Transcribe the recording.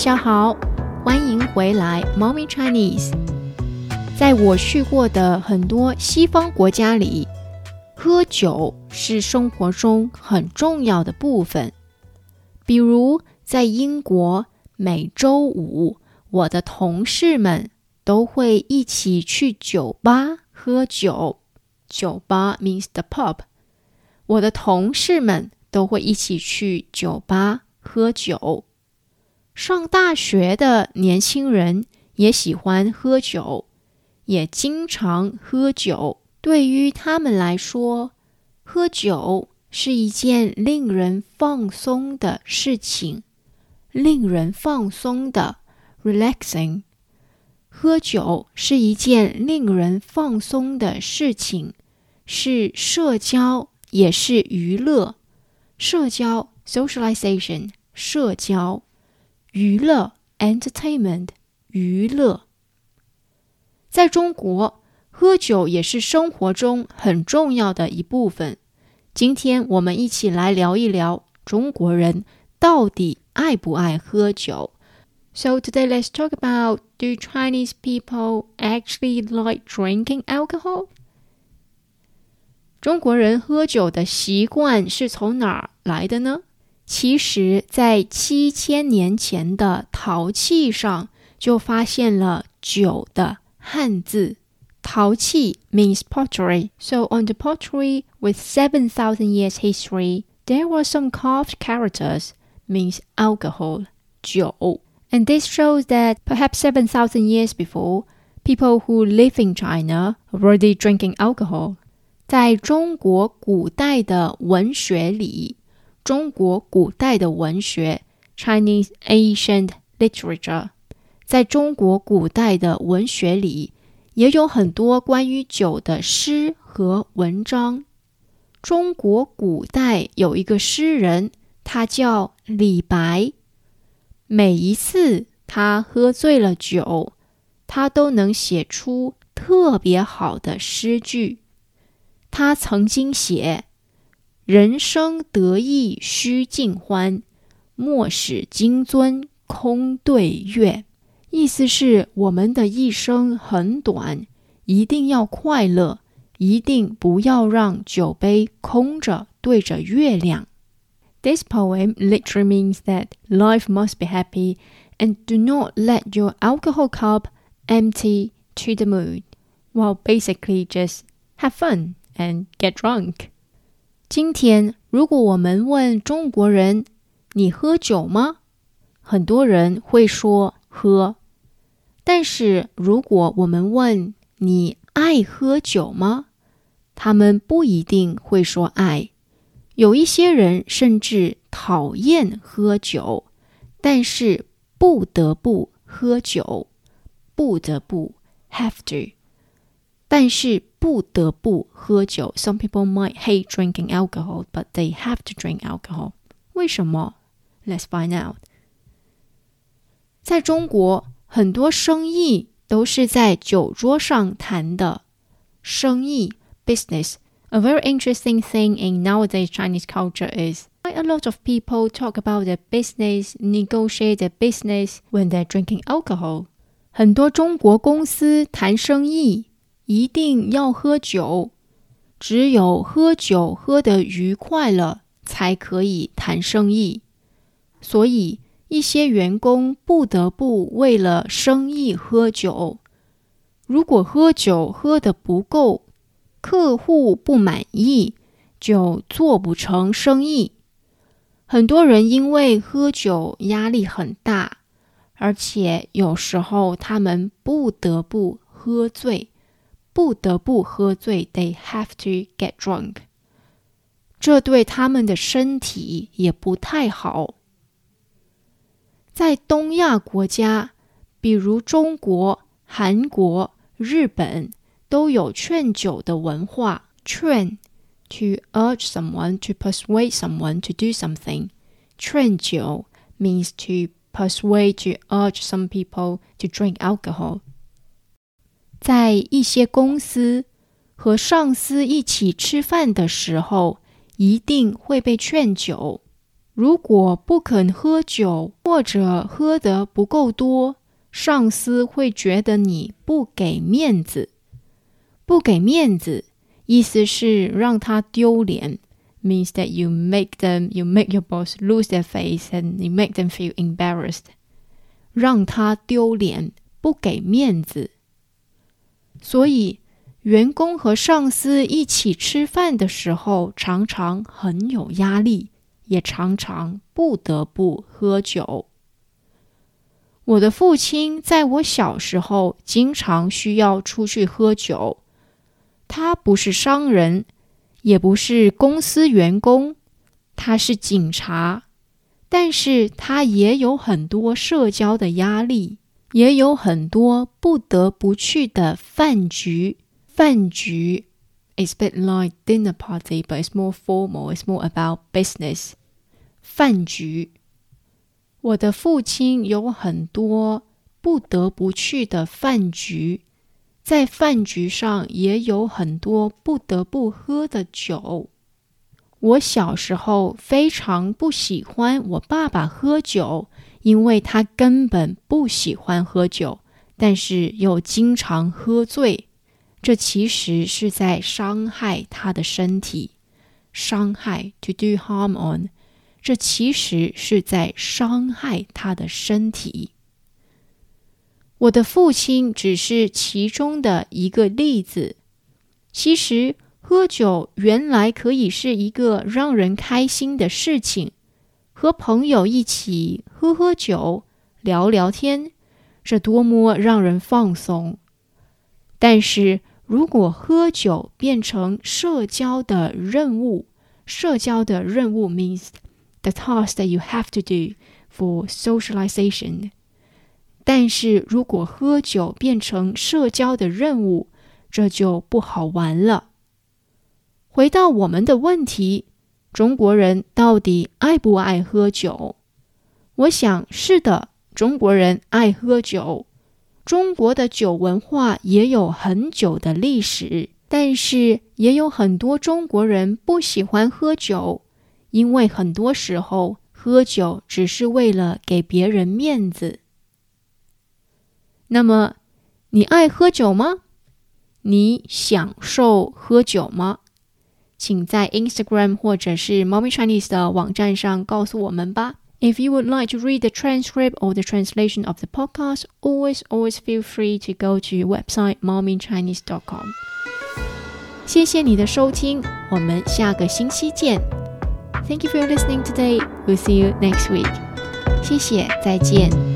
大家好，欢迎回来，Mommy Chinese。在我去过的很多西方国家里，喝酒是生活中很重要的部分。比如在英国，每周五，我的同事们都会一起去酒吧喝酒。酒吧 means the pub。我的同事们都会一起去酒吧喝酒。上大学的年轻人也喜欢喝酒，也经常喝酒。对于他们来说，喝酒是一件令人放松的事情，令人放松的 （relaxing）。喝酒是一件令人放松的事情，是社交，也是娱乐。社交 （socialization），社交。娱乐 （entertainment） 娱乐，在中国，喝酒也是生活中很重要的一部分。今天我们一起来聊一聊中国人到底爱不爱喝酒。So today let's talk about do Chinese people actually like drinking alcohol？中国人喝酒的习惯是从哪儿来的呢？ 其实，在七千年前的陶器上就发现了“酒”的汉字。陶器 means pottery. So on the pottery with 7,000 years history, there were some carved characters means alcohol, 酒. And this shows that perhaps 7,000 years before, people who live in China were already drinking alcohol. 在中国古代的文学里， 中国古代的文学 （Chinese ancient literature） 在中国古代的文学里也有很多关于酒的诗和文章。中国古代有一个诗人，他叫李白。每一次他喝醉了酒，他都能写出特别好的诗句。他曾经写。人生得意须尽欢，莫使金樽空对月。意思是我们的一生很短，一定要快乐，一定不要让酒杯空着对着月亮。This poem literally means that life must be happy, and do not let your alcohol cup empty to the moon. While basically just have fun and get drunk. 今天，如果我们问中国人：“你喝酒吗？”很多人会说“喝”。但是，如果我们问“你爱喝酒吗？”他们不一定会说“爱”。有一些人甚至讨厌喝酒，但是不得不喝酒，不得不 have to。但是不得不喝酒。Some people might hate drinking alcohol, but they have to drink alcohol. 为什么？Let's find out. 在中国，很多生意都是在酒桌上谈的。生意 business. A very interesting thing in nowadays Chinese culture is quite a lot of people talk about their business, negotiate their business when they're drinking alcohol. 很多中国公司谈生意 一定要喝酒，只有喝酒喝得愉快了，才可以谈生意。所以，一些员工不得不为了生意喝酒。如果喝酒喝得不够，客户不满意，就做不成生意。很多人因为喝酒压力很大，而且有时候他们不得不喝醉。不得不喝醉，they have to get drunk。这对他们的身体也不太好。在东亚国家，比如中国、韩国、日本，都有劝酒的文化。劝 to urge someone to persuade someone to do something。劝酒 means to persuade to urge some people to drink alcohol。 在一些公司和上司一起吃饭的时候，一定会被劝酒。如果不肯喝酒，或者喝得不够多，上司会觉得你不给面子。不给面子，意思是让他丢脸，means that you make them, you make your boss lose their face and you make them feel embarrassed。让他丢脸，不给面子。所以，员工和上司一起吃饭的时候，常常很有压力。也常常不得不喝酒。我的父亲在我小时候经常需要出去喝酒。他不是商人，也不是公司员工，他是警察。但是他也有很多社交的压力，也有很多不得不去的饭局。饭局，it's a bit like dinner party，but it's more formal. It's more about business. 饭局，我的父亲有很多不得不去的饭局，在饭局上也有很多不得不喝的酒。我小时候非常不喜欢我爸爸喝酒，因为他根本不喜欢喝酒，但是又经常喝醉，这其实是在伤害他的身体，伤害 to do harm on。这其实是在伤害他的身体。我的父亲只是其中的一个例子。其实，喝酒原来可以是一个让人开心的事情，和朋友一起喝喝酒、聊聊天，这多么让人放松。但是如果喝酒变成社交的任务，社交的任务 means。the task that you have to do for socialization。但是如果喝酒变成社交的任务，这就不好玩了。回到我们的问题，中国人到底爱不爱喝酒？我想是的，中国人爱喝酒。中国的酒文化也有很久的历史，但是也有很多中国人不喜欢喝酒。因为很多时候喝酒只是为了给别人面子。那么，你爱喝酒吗？你享受喝酒吗？请在 Instagram 或者是 Mommy Chinese 的网站上告诉我们吧。If you would like to read the transcript or the translation of the podcast, always, always feel free to go to website mommychinese.com。谢谢你的收听，我们下个星期见。Thank you for listening today. We'll see you next week. 谢谢，再见。